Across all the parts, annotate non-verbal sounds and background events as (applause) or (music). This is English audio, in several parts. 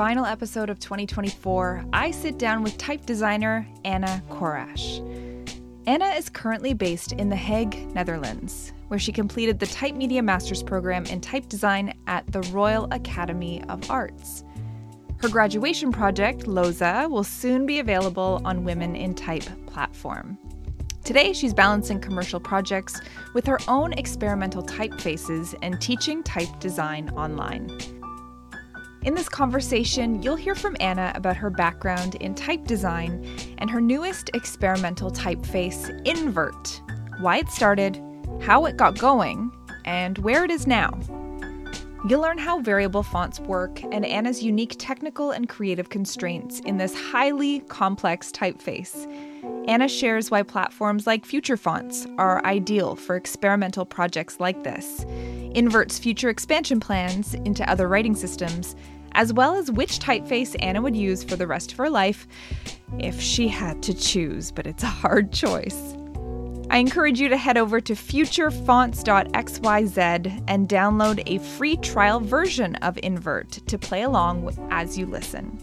Final episode of 2024, I sit down with type designer Anna Korash. Anna is currently based in The Hague, Netherlands, where she completed the Type Media Master's Program in Type Design at the Royal Academy of Arts. Her graduation project, LOZA, will soon be available on Women in Type platform. Today, she's balancing commercial projects with her own experimental typefaces and teaching type design online. In this conversation, you'll hear from Anna about her background in type design and her newest experimental typeface, Invert, why it started, how it got going, and where it is now. You'll learn how variable fonts work and Anna's unique technical and creative constraints in this highly complex typeface. Anna shares why platforms like Future Fonts are ideal for experimental projects like this, inverts future expansion plans into other writing systems, as well as which typeface Anna would use for the rest of her life if she had to choose, but it's a hard choice. I encourage you to head over to futurefonts.xyz and download a free trial version of Invert to play along as you listen.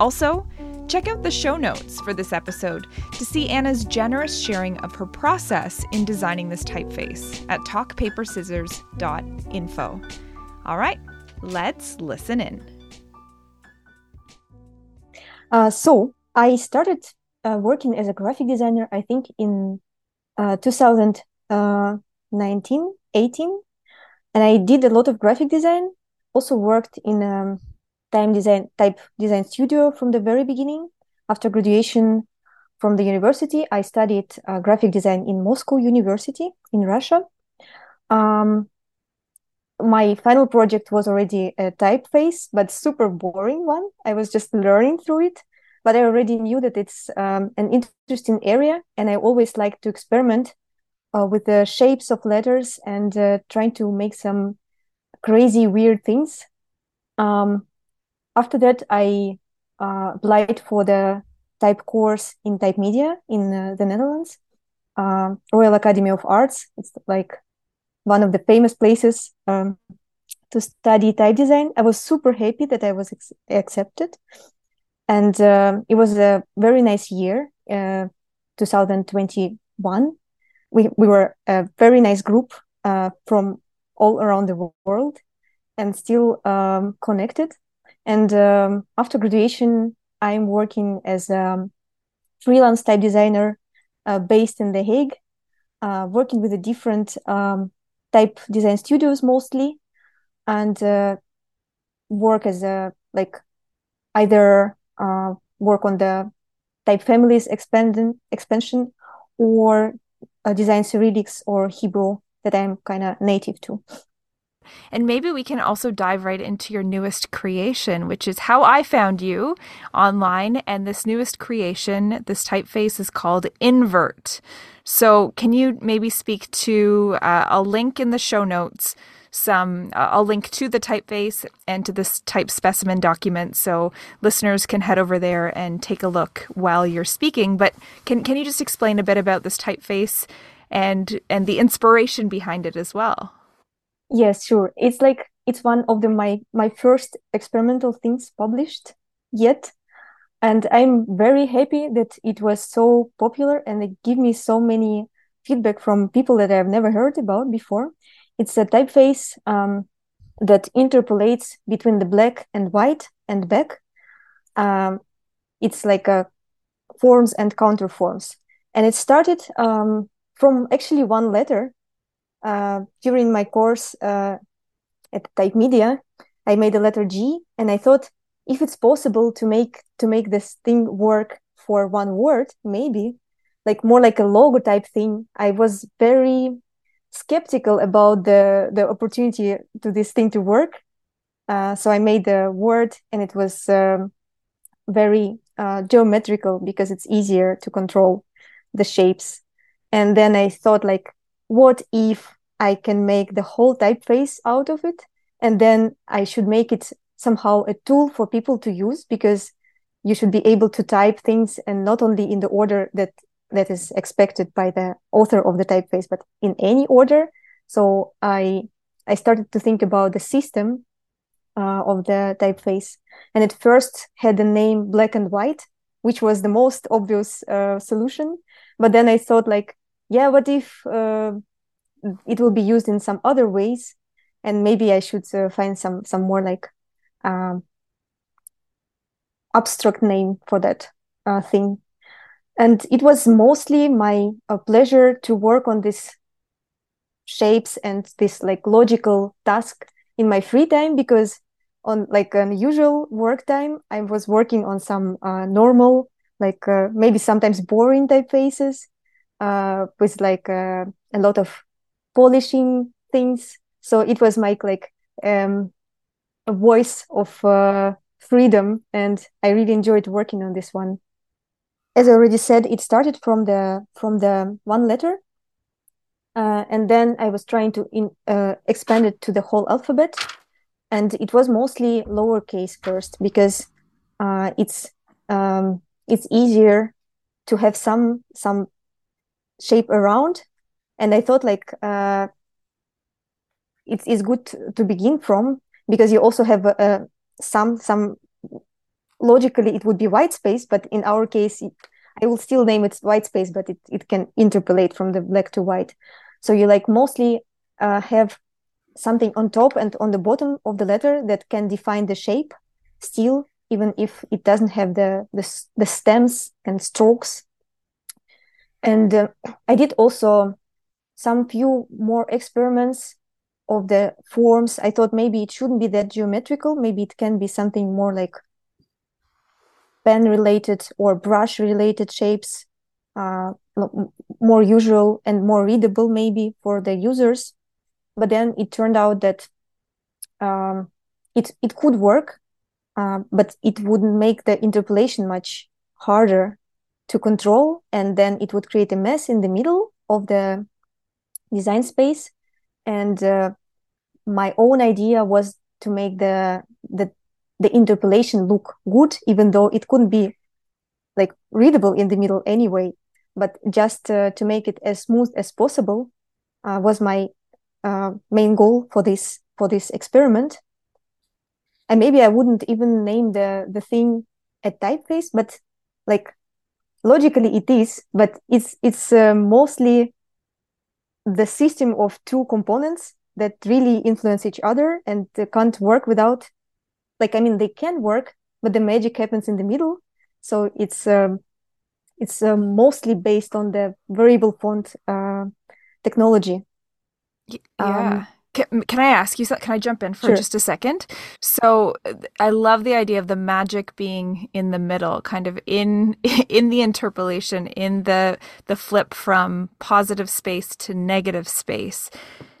Also, check out the show notes for this episode to see Anna's generous sharing of her process in designing this typeface at talkpaperscissors.info. All right, let's listen in. Uh, so, I started uh, working as a graphic designer, I think, in uh, 2019, 18. And I did a lot of graphic design, also worked in um, time design type design studio from the very beginning. After graduation from the university, I studied uh, graphic design in Moscow University in Russia. Um, my final project was already a typeface, but super boring one. I was just learning through it, but I already knew that it's um, an interesting area, and I always like to experiment uh, with the shapes of letters and uh, trying to make some crazy, weird things. Um, after that, I uh, applied for the type course in type media in uh, the Netherlands, uh, Royal Academy of Arts. It's like one of the famous places um, to study type design. I was super happy that I was ex- accepted. And uh, it was a very nice year, uh, 2021. We, we were a very nice group uh, from all around the world and still um, connected. And um, after graduation, I'm working as a freelance type designer uh, based in The Hague, uh, working with a different um, type design studios mostly and uh, work as a like either uh, work on the type families expanding expansion or uh, design cyrillics or hebrew that i'm kind of native to and maybe we can also dive right into your newest creation, which is how I found you online. And this newest creation, this typeface is called Invert. So, can you maybe speak to uh, a link in the show notes? Some uh, I'll link to the typeface and to this type specimen document, so listeners can head over there and take a look while you're speaking. But can can you just explain a bit about this typeface and and the inspiration behind it as well? Yes, sure. It's like it's one of the my my first experimental things published yet. And I'm very happy that it was so popular and they give me so many feedback from people that I've never heard about before. It's a typeface um, that interpolates between the black and white and back. Um, it's like a forms and counterforms. And it started um, from actually one letter uh, during my course uh, at Type Media, I made a letter G, and I thought if it's possible to make to make this thing work for one word, maybe like more like a logo type thing, I was very skeptical about the the opportunity to this thing to work. Uh, so I made the word, and it was um, very uh, geometrical because it's easier to control the shapes. And then I thought, like, what if I can make the whole typeface out of it, and then I should make it somehow a tool for people to use because you should be able to type things and not only in the order that that is expected by the author of the typeface, but in any order. So I I started to think about the system uh, of the typeface, and it first had the name black and white, which was the most obvious uh, solution. But then I thought, like, yeah, what if uh, it will be used in some other ways, and maybe I should uh, find some some more like um, abstract name for that uh, thing. And it was mostly my uh, pleasure to work on these shapes and this like logical task in my free time because on like an usual work time i was working on some uh, normal like uh, maybe sometimes boring typefaces uh, with like uh, a lot of polishing things. So it was my like um, a voice of uh, freedom and i really enjoyed working on this one. As I already said, it started from the from the one letter, uh, and then I was trying to in, uh, expand it to the whole alphabet, and it was mostly lowercase first because uh, it's um, it's easier to have some some shape around, and I thought like uh, it is good to begin from because you also have uh, some some logically it would be white space, but in our case, I will still name it white space, but it, it can interpolate from the black to white. So you like mostly uh, have something on top and on the bottom of the letter that can define the shape still, even if it doesn't have the, the, the stems and strokes. And uh, I did also some few more experiments of the forms. I thought maybe it shouldn't be that geometrical. Maybe it can be something more like pen related or brush related shapes uh, more usual and more readable maybe for the users but then it turned out that um, it it could work uh, but it wouldn't make the interpolation much harder to control and then it would create a mess in the middle of the design space and uh, my own idea was to make the the the interpolation look good, even though it couldn't be like readable in the middle anyway. But just uh, to make it as smooth as possible uh, was my uh, main goal for this for this experiment. And maybe I wouldn't even name the the thing a typeface, but like logically it is, but it's it's uh, mostly the system of two components that really influence each other and can't work without like i mean they can work but the magic happens in the middle. So it's um, it's uh, mostly based on the variable font uh, technology. Yeah. Um, can, can I ask you? Can I jump in for sure. just a second? So I love the idea of the magic being in the middle, kind of in (laughs) in the interpolation, in the the flip from positive space to negative space.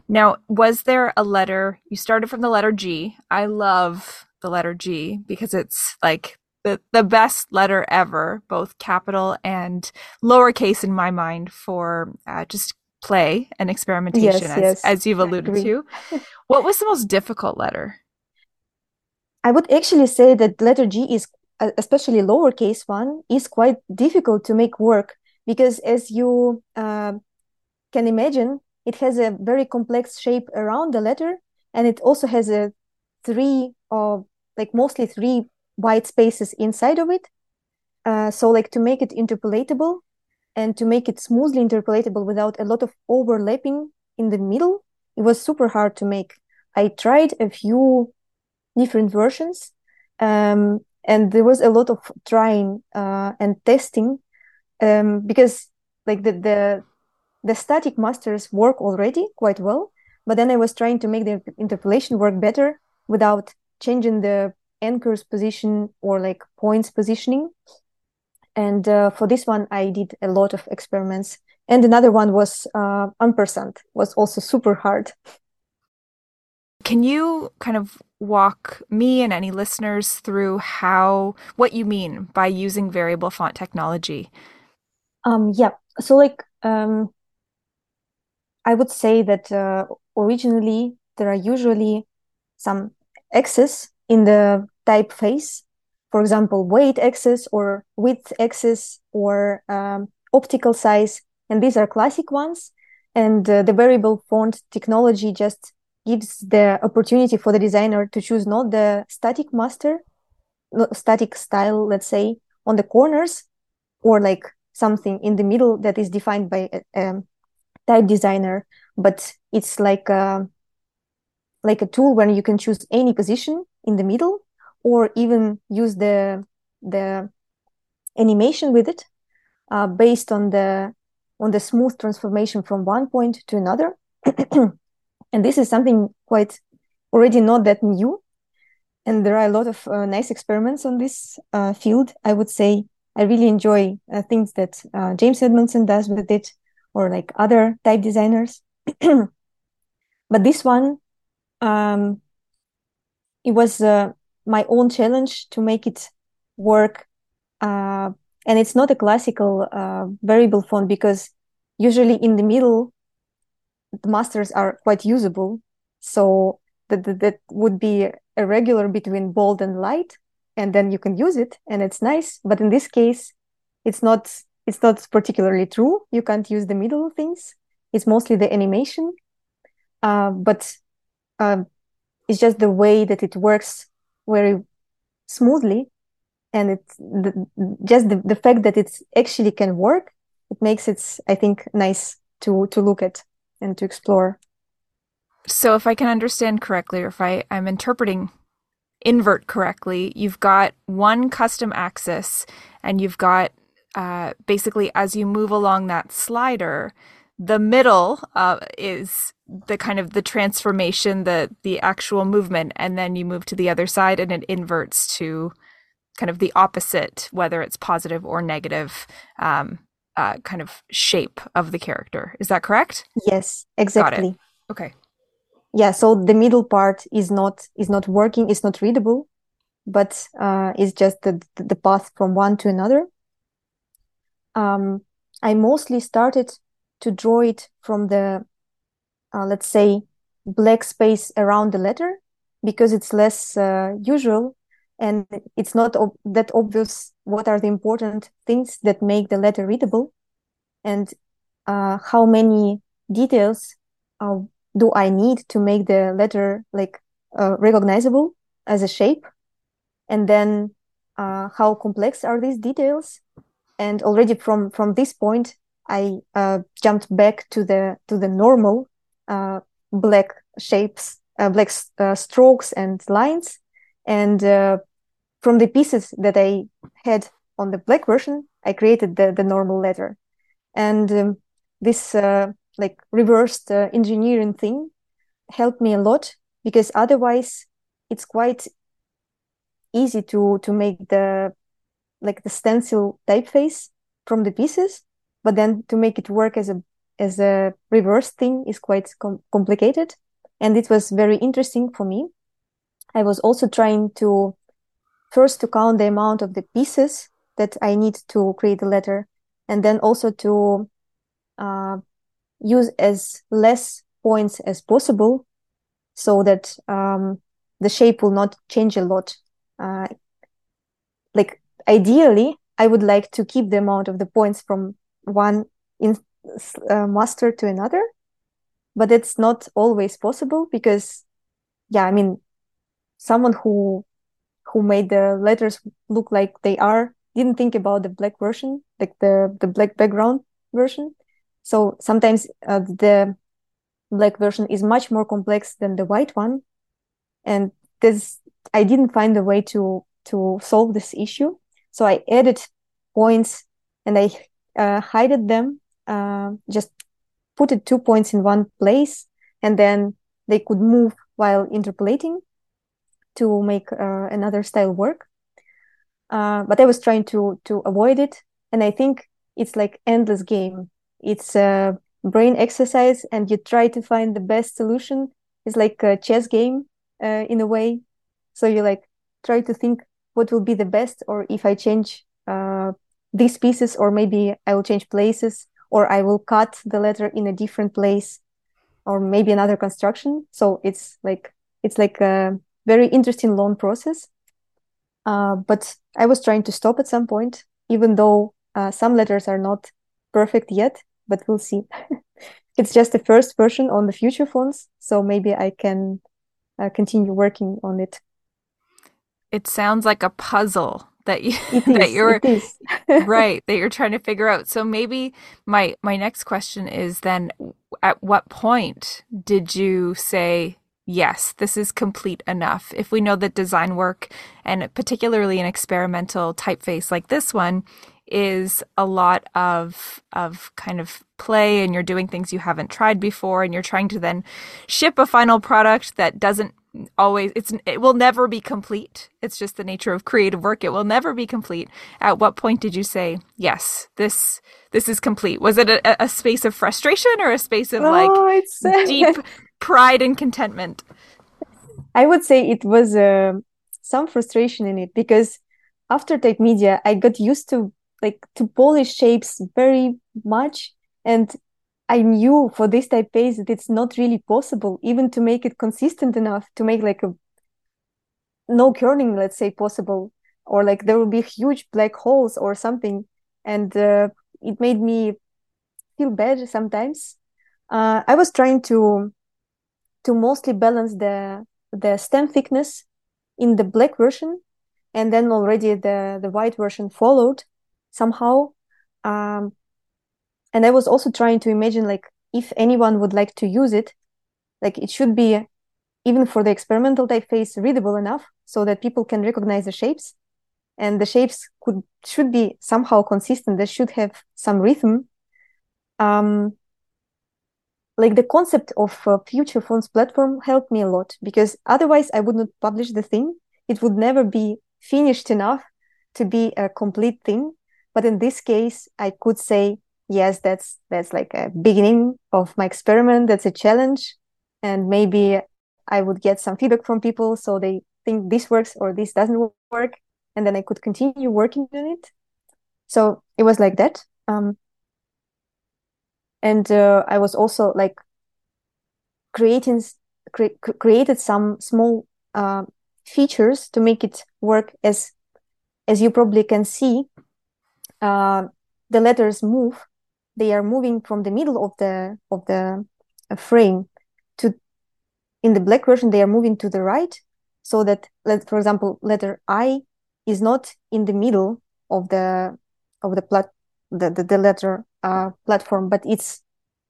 Now, was there a letter? You started from the letter G. I love the letter G because it's like the, the best letter ever, both capital and lowercase in my mind for uh, just play and experimentation, yes, as, yes. as you've alluded to. (laughs) what was the most difficult letter? I would actually say that letter G is, uh, especially lowercase one, is quite difficult to make work because, as you uh, can imagine, it has a very complex shape around the letter, and it also has a three or like mostly three white spaces inside of it. Uh, so like to make it interpolatable and to make it smoothly interpolatable without a lot of overlapping in the middle, it was super hard to make. I tried a few different versions, um, and there was a lot of trying uh, and testing um, because like the, the the static masters work already quite well, but then I was trying to make the interpolation work better without changing the anchor's position or like points positioning. And uh, for this one, I did a lot of experiments. And another one was uh, ampersand, was also super hard. Can you kind of walk me and any listeners through how what you mean by using variable font technology? Um, yeah. So like um, I would say that uh, originally there are usually some axes in the typeface for example, weight axis or width axis or um, optical size. And these are classic ones. And uh, the variable font technology just gives the opportunity for the designer to choose not the static master, static style, let's say, on the corners, or like something in the middle that is defined by a, a type designer, but it's like a, like a tool where you can choose any position in the middle or even use the the animation with it uh, based on the on the smooth transformation from one point to another. (clears throat) And this is something quite already not that new. And there are a lot of uh, nice experiments on this uh, field i would say. I really enjoy uh, things that uh, james edmondson does with it or like other type designers. (clears throat) But this one um, it was uh, my own challenge to make it work. Uh, and it's not a classical uh, variable font because usually in the middle, the masters are quite usable. So that, that, that would be a regular between bold and light, and then you can use it and it's nice. But in this case, it's not it's not particularly true. You can't use the middle things. It's mostly the animation. Uh, but uh, it's just the way that it works very smoothly and it's the, just the, the fact that it actually can work it makes it i think nice to to look at and to explore. So if i can understand correctly or if I, i'm interpreting invert correctly you've got one custom axis and you've got uh, basically as you move along that slider the middle uh, is the kind of the transformation, the the actual movement, and then you move to the other side, and it inverts to kind of the opposite, whether it's positive or negative, um, uh, kind of shape of the character. Is that correct? Yes, exactly. Okay. Yeah. So the middle part is not is not working. It's not readable, but uh, it's just the the path from one to another. Um, I mostly started to draw it from the, uh, let's say, black space around the letter because it's less uh, usual and it's not ob- that obvious what are the important things that make the letter readable and uh, how many details uh, do I need to make the letter like uh, recognizable as a shape and then uh, how complex are these details and already from from this point I uh, jumped back to the to the normal uh, black shapes, uh, black uh, strokes and lines, and uh, from the pieces that I had on the black version, I created the the normal letter, and um, this uh, like reversed engineering thing helped me a lot because otherwise it's quite easy to to make the like the stencil typeface from the pieces but then to make it work as a as a reverse thing is quite com- complicated. And it was very interesting for me. I was also trying to first to count the amount of the pieces that i need to create a letter and then also to uh, use as less points as possible so that um, the shape will not change a lot. Uh, like ideally i would like to keep the amount of the points from one in, uh, master to another but it's not always possible because yeah i mean someone who who made the letters look like they are didn't think about the black version like the the black background version. So sometimes uh, the black version is much more complex than the white one. And this i didn't find a way to to solve this issue. So i added points and i uh, hided them, uh, just put it two points in one place, and then they could move while interpolating to make uh, another style work. Uh, but I was trying to to avoid it, and I think it's like endless game. It's a brain exercise, and you try to find the best solution. It's like a chess game uh, in a way. So you like try to think what will be the best, or if I change uh, these pieces, or maybe I will change places, or I will cut the letter in a different place, or maybe another construction. So it's like it's like a very interesting long process. Uh, but I was trying to stop at some point, even though uh, some letters are not perfect yet, but we'll see. (laughs) it's just the first version on the future fonts, so maybe I can uh, continue working on it. It sounds like a puzzle that you (laughs) that you're (laughs) right that you're trying to figure out. So maybe my my next question is then at what point did you say yes, this is complete enough. If we know that design work, and particularly an experimental typeface like this one, is a lot of of kind of play and you're doing things you haven't tried before and you're trying to then ship a final product that doesn't always it's it will never be complete. It's just the nature of creative work. It will never be complete. At what point did you say yes this this is complete was it a, a space of frustration or a space of like oh, deep (laughs) pride and contentment? I would say it was uh, some frustration in it because after Type Media, I got used to like to polish shapes very much, and I knew for this type typeface that it's not really possible even to make it consistent enough to make like a no kerning, let's say, possible, or like there will be huge black holes or something, and uh, it made me feel bad sometimes. Uh, I was trying to to mostly balance the the stem thickness in the black version. And then already the the white version followed somehow. Um, and i was also trying to imagine like if anyone would like to use it like it should be even for the experimental typeface readable enough so that people can recognize the shapes and the shapes could should be somehow consistent they should have some rhythm um, like the concept of future fonts platform helped me a lot because otherwise I would not publish the thing. It would never be finished enough to be a complete thing. But in this case, I could say, yes, that's that's like a beginning of my experiment. That's a challenge, and maybe I would get some feedback from people so they think this works or this doesn't work, and then I could continue working on it. So it was like that. Um, and uh, I was also like creating cre- created some small uh, features to make it work as as you probably can see. Uh, the letters move; they are moving from the middle of the of the uh, frame to in the black version they are moving to the right so that let for example letter i is not in the middle of the of the plat the, the, the letter uh, platform, but it's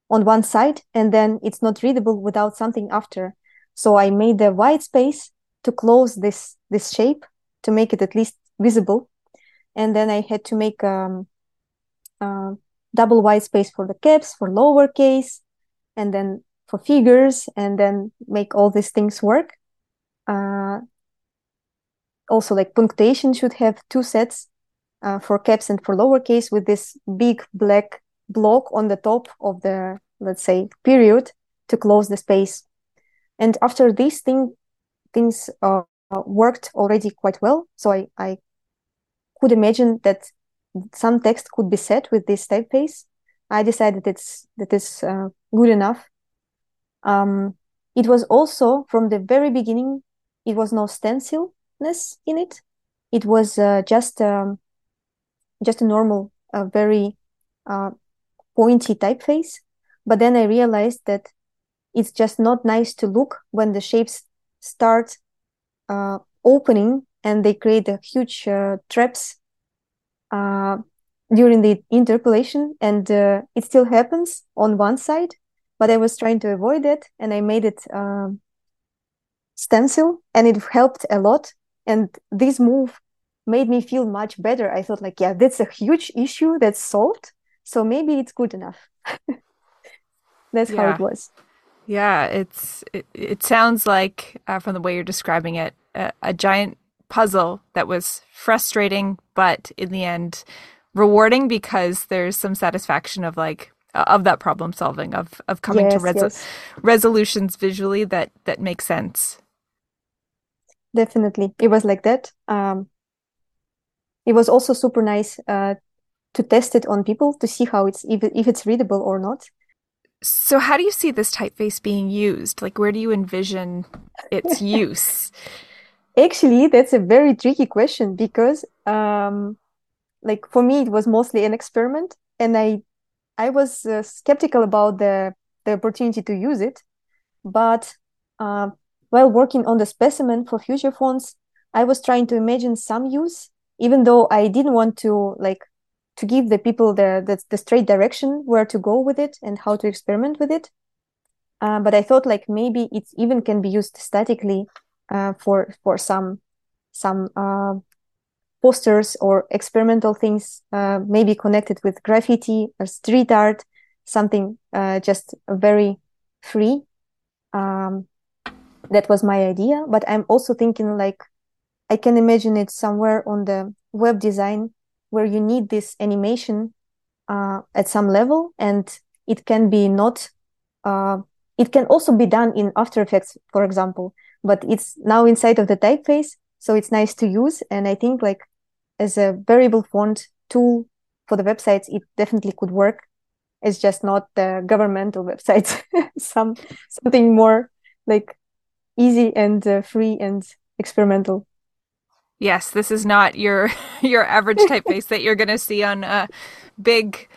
on one side and then it's not readable without something after. So I made the white space to close this this shape to make it at least visible, and then I had to make um, uh, double white space for the caps for lowercase, and then for figures, and then make all these things work. Uh, also, like punctuation should have two sets uh, for caps and for lowercase with this big black block on the top of the, let's say, period to close the space. And after these thing, things uh, worked already quite well. So I, I could imagine that some text could be set with this typeface. I decided it's that is uh, good enough. Um, it was also from the very beginning. It was no stencilness in it. It was uh, just um, just a normal, uh, very pointy typeface. But then I realized that it's just not nice to look when the shapes start uh, opening and they create a huge uh, traps uh, during the interpolation. And uh, it still happens on one side, but I was trying to avoid it and I made it um, stencil and it helped a lot. And this move made me feel much better. I thought like, yeah, that's a huge issue that's solved. So maybe it's good enough. (laughs) that's yeah. how it was. Yeah, it's it, it sounds like uh, from the way you're describing it, a, a giant puzzle that was frustrating, but in the end rewarding because there's some satisfaction of like of that problem solving of of coming yes, to res- yes. resolutions visually that that make sense. Definitely. It was like that. Um it was also super nice uh to test it on people to see how it's if, if it's readable or not. So how do you see this typeface being used? Like where do you envision its (laughs) use actually that's a very tricky question because um like for me it was mostly an experiment and i I was uh, skeptical about the, the opportunity to use it, but uh, while working on the specimen for future fonts, I was trying to imagine some use, even though I didn't want to like to give the people the, the, the straight direction where to go with it and how to experiment with it. Uh, but I thought like maybe it even can be used statically uh, for for some some uh, posters or experimental things, uh, maybe connected with graffiti or street art, something uh, just very free. Um, that was my idea. But I'm also thinking like I can imagine it somewhere on the web design where you need this animation uh, at some level, and it can be not. It can also be done in After Effects, for example, but it's now inside of the typeface, so it's nice to use. And I think like as a variable font tool for the websites, it definitely could work. It's just not the governmental (laughs) websites. Some something more like easy and uh, free and experimental. Yes, this is not your (laughs) your average (laughs) typeface that you're going to see on a big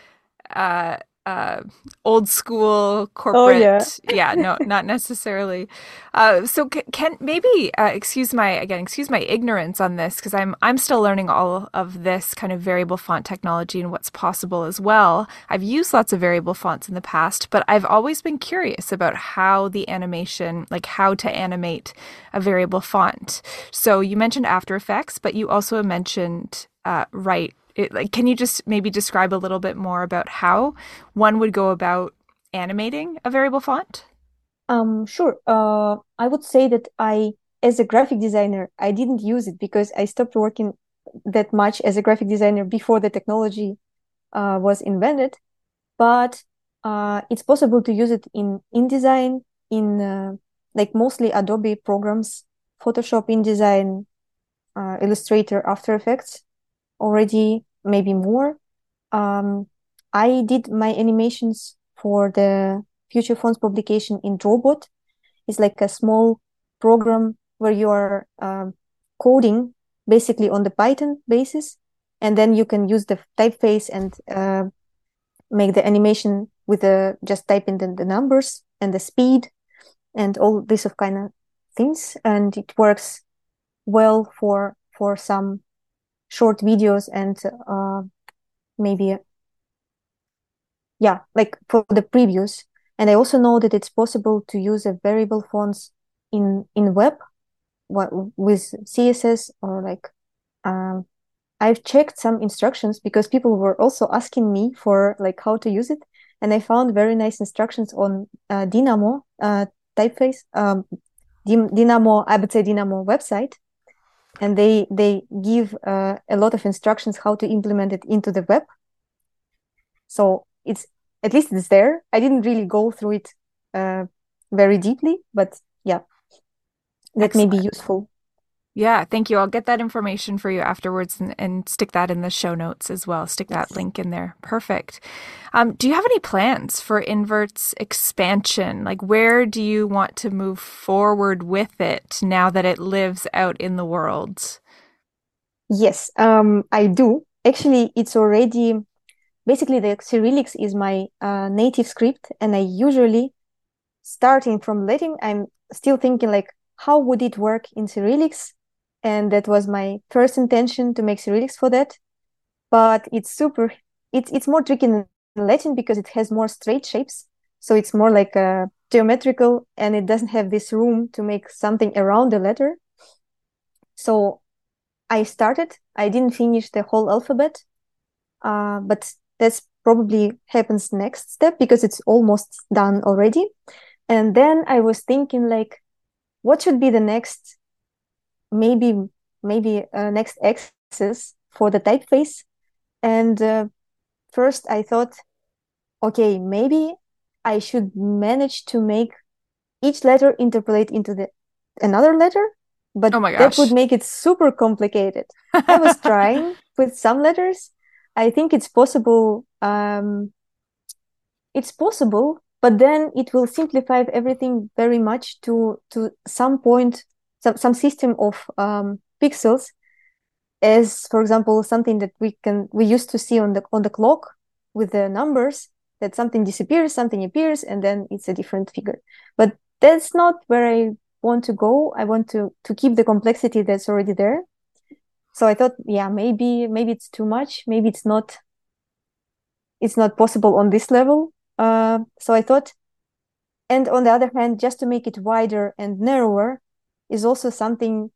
uh, uh, old school corporate. Oh, yeah. yeah, no, (laughs) not necessarily. Uh, so can maybe uh, excuse my again, excuse my ignorance on this because I'm I'm still learning all of this kind of variable font technology and what's possible as well. I've used lots of variable fonts in the past, but I've always been curious about how the animation, like how to animate a variable font. So you mentioned After Effects, but you also mentioned uh, Write it, like can you just maybe describe a little bit more about how one would go about animating a variable font? Um sure. Uh i would say that i as a graphic designer i didn't use it because i stopped working that much as a graphic designer before the technology uh, was invented. But uh, it's possible to use it in InDesign in uh, like mostly adobe programs photoshop InDesign uh, illustrator after effects already, maybe more. Um, I did my animations for the Future Fonts publication in Drawbot. It's like a small program where you are uh, coding basically on the Python basis, and then you can use the typeface and uh, make the animation with the just type in the, the numbers and the speed and all this of kind of things, and it works well for for some short videos and uh, maybe yeah like for the previews. And i also know that it's possible to use a variable fonts in in web what, with css or like um, i've checked some instructions because people were also asking me for like how to use it. And i found very nice instructions on uh, Dinamo uh, typeface um, Dinamo i would say Dinamo website and they they give uh, a lot of instructions how to implement it into the web. So it's at least it's there. I didn't really go through it uh, very deeply but yeah. That Excellent. may be useful yeah, thank you. I'll get that information for you afterwards and, and, stick that in the show notes as well. Stick that link in there. Perfect. Um, do you have any plans for Invert's expansion? Like, where do you want to move forward with it now that it lives out in the world? Yes, um, I do. Actually, it's already basically the Cyrillics is my uh, native script, and I usually starting from Latin, I'm still thinking like, how would it work in Cyrillics? And that was my first intention to make Cyrillics for that. But it's super, it's it's more tricky than Latin because it has more straight shapes, so it's more like a geometrical, and it doesn't have this room to make something around the letter. So I started. I didn't finish the whole alphabet, uh, but that's probably happens next step because it's almost done already. And then I was thinking like, what should be the next maybe maybe uh, next axis for the typeface. And uh, first I thought, okay, maybe I should manage to make each letter interpolate into the another letter, but Oh my that would make it super complicated. I was (laughs) trying with some letters. I think it's possible. Um, it's possible, but then it will simplify everything very much to to some point, some some system of um, pixels, as for example something that we can we used to see on the on the clock with the numbers that something disappears, something appears, and then it's a different figure. But that's not where I want to go. I want to to keep the complexity that's already there. So I thought, yeah, maybe maybe it's too much. Maybe it's not it's not possible on this level. Uh, so I thought, and on the other hand, just to make it wider and narrower is also something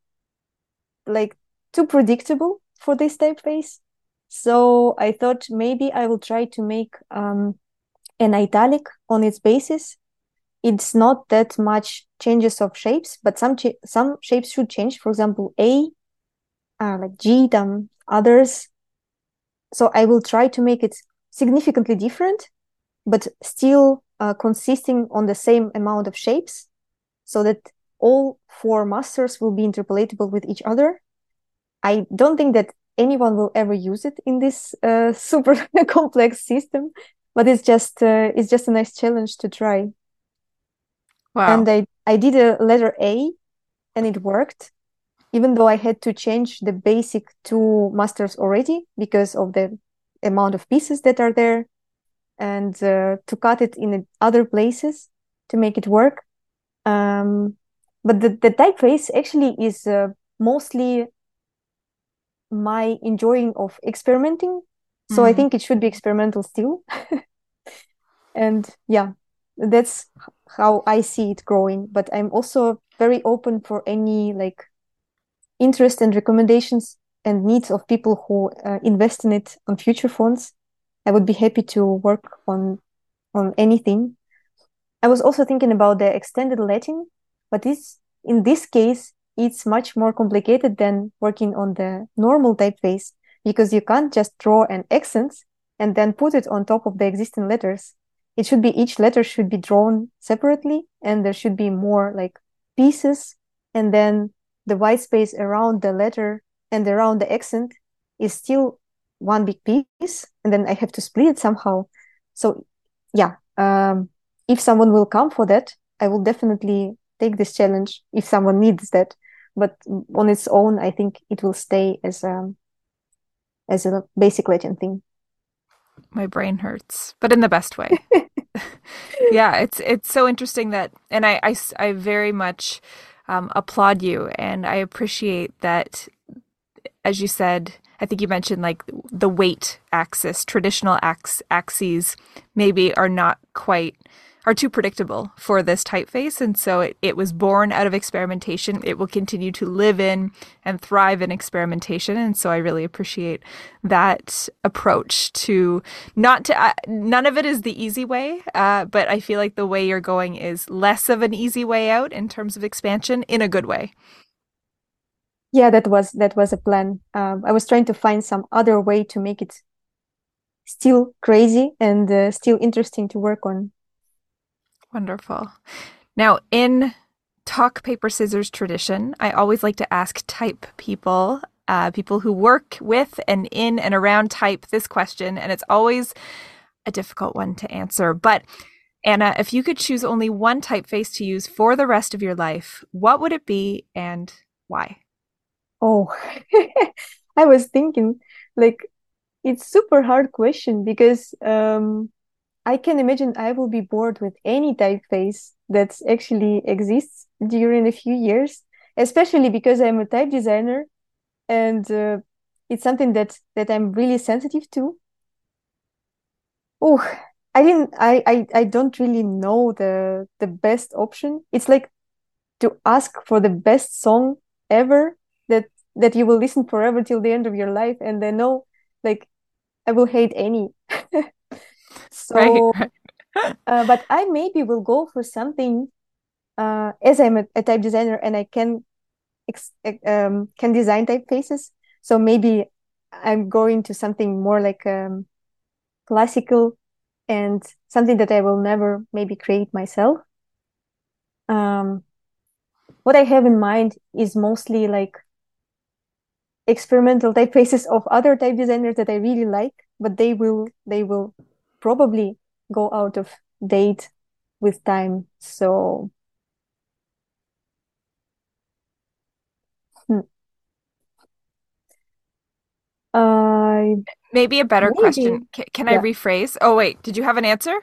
like too predictable for this typeface. So I thought maybe I will try to make um, an italic on its basis. It's not that much changes of shapes, but some some shapes should change. For example, A, uh, like G, then others. So I will try to make it significantly different, but still uh, consisting on the same amount of shapes, so that all four masters will be interpolatable with each other. I don't think that anyone will ever use it in this uh, (laughs) super (laughs) complex system, but it's just uh, it's just a nice challenge to try. Wow. And I I did a letter A, and it worked, even though I had to change the basic two masters already because of the amount of pieces that are there, and uh, to cut it in other places to make it work. Um, but the, the typeface actually is uh, mostly my enjoying of experimenting. So I Mhm. think it should be experimental still. (laughs) and yeah, that's how I see it growing. But I'm also very open for any like interest and recommendations and needs of people who uh, invest in it on Future Fonts. I would be happy to work on on anything. I was also thinking about the extended Latin, but this in this case it's much more complicated than working on the normal typeface because you can't just draw an accent and then put it on top of the existing letters. It should be each letter should be drawn separately and there should be more like pieces and then the white space around the letter and around the accent is still one big piece and then I have to split it somehow. So yeah, um, if someone will come for that, I will definitely take this challenge if someone needs that. But on its own, I think it will stay as a as a basic Latin thing. My brain hurts, but in the best way. (laughs) yeah, it's it's so interesting that, and i i, I very much um, applaud you, and I appreciate that, as you said, I think you mentioned like the weight axis, traditional ax axes maybe are not quite are too predictable for this typeface, and so it, it was born out of experimentation. It will continue to live in and thrive in experimentation, and so I really appreciate that approach to not to uh, none of it is the easy way, uh, but I feel like the way you're going is less of an easy way out in terms of expansion in a good way. Yeah, that was that was a plan. Um, I was trying to find some other way to make it still crazy and uh, still interesting to work on. Wonderful. Now, in talk paper scissors tradition, I always like to ask type people, uh, people who work with and in and around type, this question, and it's always a difficult one to answer. But Anna, if you could choose only one typeface to use for the rest of your life, what would it be and why? Oh, (laughs) I was thinking like it's super hard question because um, I can imagine I will be bored with any typeface that actually exists during a few years, especially because I'm a type designer and uh, it's something that that I'm really sensitive to. Oh, I didn't I, I I don't really know the the best option. It's like to ask for the best song ever that that you will listen forever till the end of your life and then no like I will hate any. (laughs) Right, So right. (laughs) uh, but I maybe will go for something uh, as I'm a, a type designer and I can um, can design typefaces. So maybe I'm going to something more like um, classical and something that I will never maybe create myself. Um, what I have in mind is mostly like experimental typefaces of other type designers that I really like, but they will they will probably go out of date with time. So hmm. Uh, maybe a better maybe. question. Can, can yeah. I rephrase? Oh wait, did you have an answer?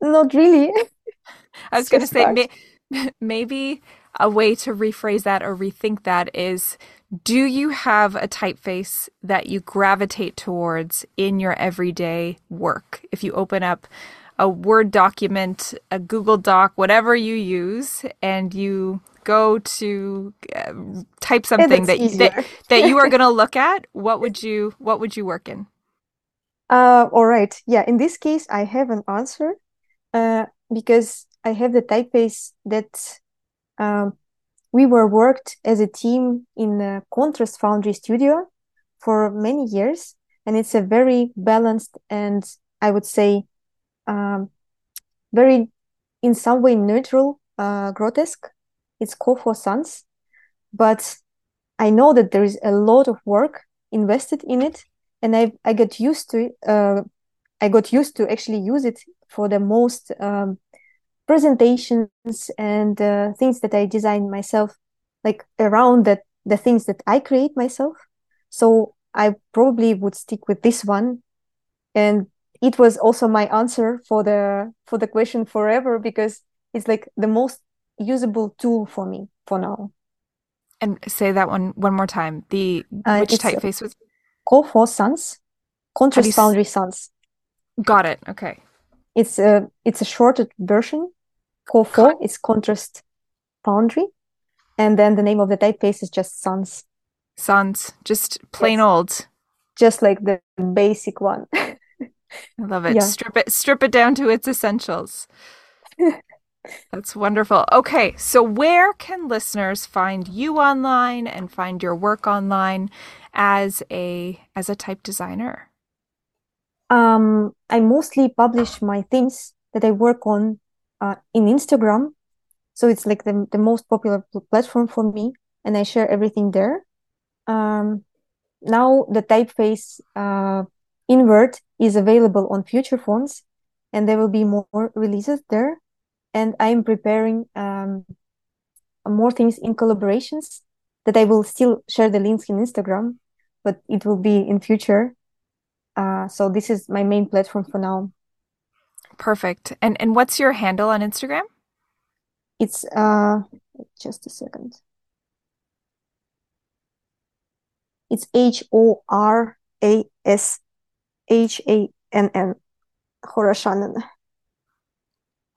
Not really. (laughs) I was going to say may, (laughs) maybe a way to rephrase that or rethink that is do you have a typeface that you gravitate towards in your everyday work? If you open up a Word document, a Google Doc, whatever you use, and you go to uh, type something that, that that you are (laughs) going to look at, what would you what would you work in? Uh, all right. Yeah. In this case, I have an answer uh, because I have the typeface that um, we were worked as a team in the Contrast Foundry studio for many years, and it's a very balanced and I would say um, very, in some way, neutral uh, grotesque. It's called CoFo Sans, but I know that there is a lot of work invested in it, and I I got used to it. Uh, I got used to actually use it for the most um, presentations and uh, things that I design myself, like around that the things that I create myself. So I probably would stick with this one, and it was also my answer for the for the question forever because it's like the most usable tool for me for now. And say that one one more time. The uh, which typeface was CoFo Sans, Contrast Foundry Sans. Got it. Okay. It's a it's a shortened version CoFo is contrast foundry. And then the name of the typeface is just Sans. Sans, just plain yes. old. Just like the basic one. (laughs) I love it. Yeah. Strip it strip it down to its essentials. (laughs) That's wonderful. Okay, so where can listeners find you online and find your work online as a as a type designer? Um, I mostly publish my things that I work on uh, in Instagram. So it's like the, the most popular platform for me, and I share everything there. Um, now the typeface uh, invert is available on Future Fonts, and there will be more releases there. And I'm preparing um, more things in collaborations that I will still share the links in Instagram, but it will be in future. Uh, so this is my main platform for now. Perfect. And and what's your handle on Instagram? It's uh just a second. It's H O R A S H A N N. Horashannan.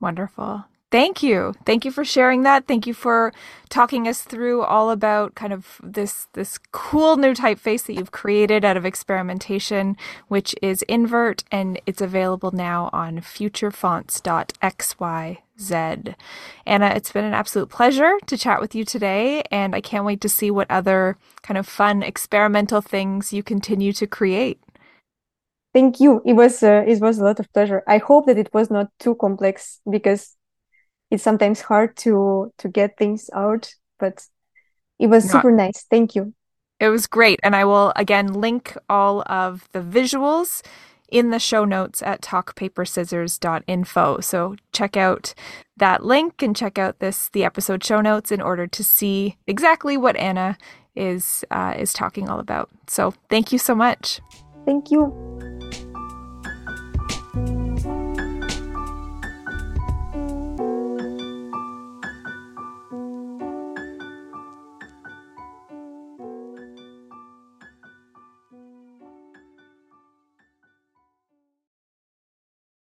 Wonderful. Thank you. Thank you for sharing that. Thank you for talking us through all about kind of this this cool new typeface that you've created out of experimentation, which is Invert and it's available now on futurefonts.xyz. Anna, it's been an absolute pleasure to chat with you today and I can't wait to see what other kind of fun experimental things you continue to create. Thank you. It was uh, it was a lot of pleasure. I hope that it was not too complex because it's sometimes hard to to get things out but it was super nice. Thank you. It was great and i will again link all of the visuals in the show notes at talkpaperscissors.info so check out that link and check out this the episode show notes in order to see exactly what anna is uh, is talking all about. So thank you so much. Thank you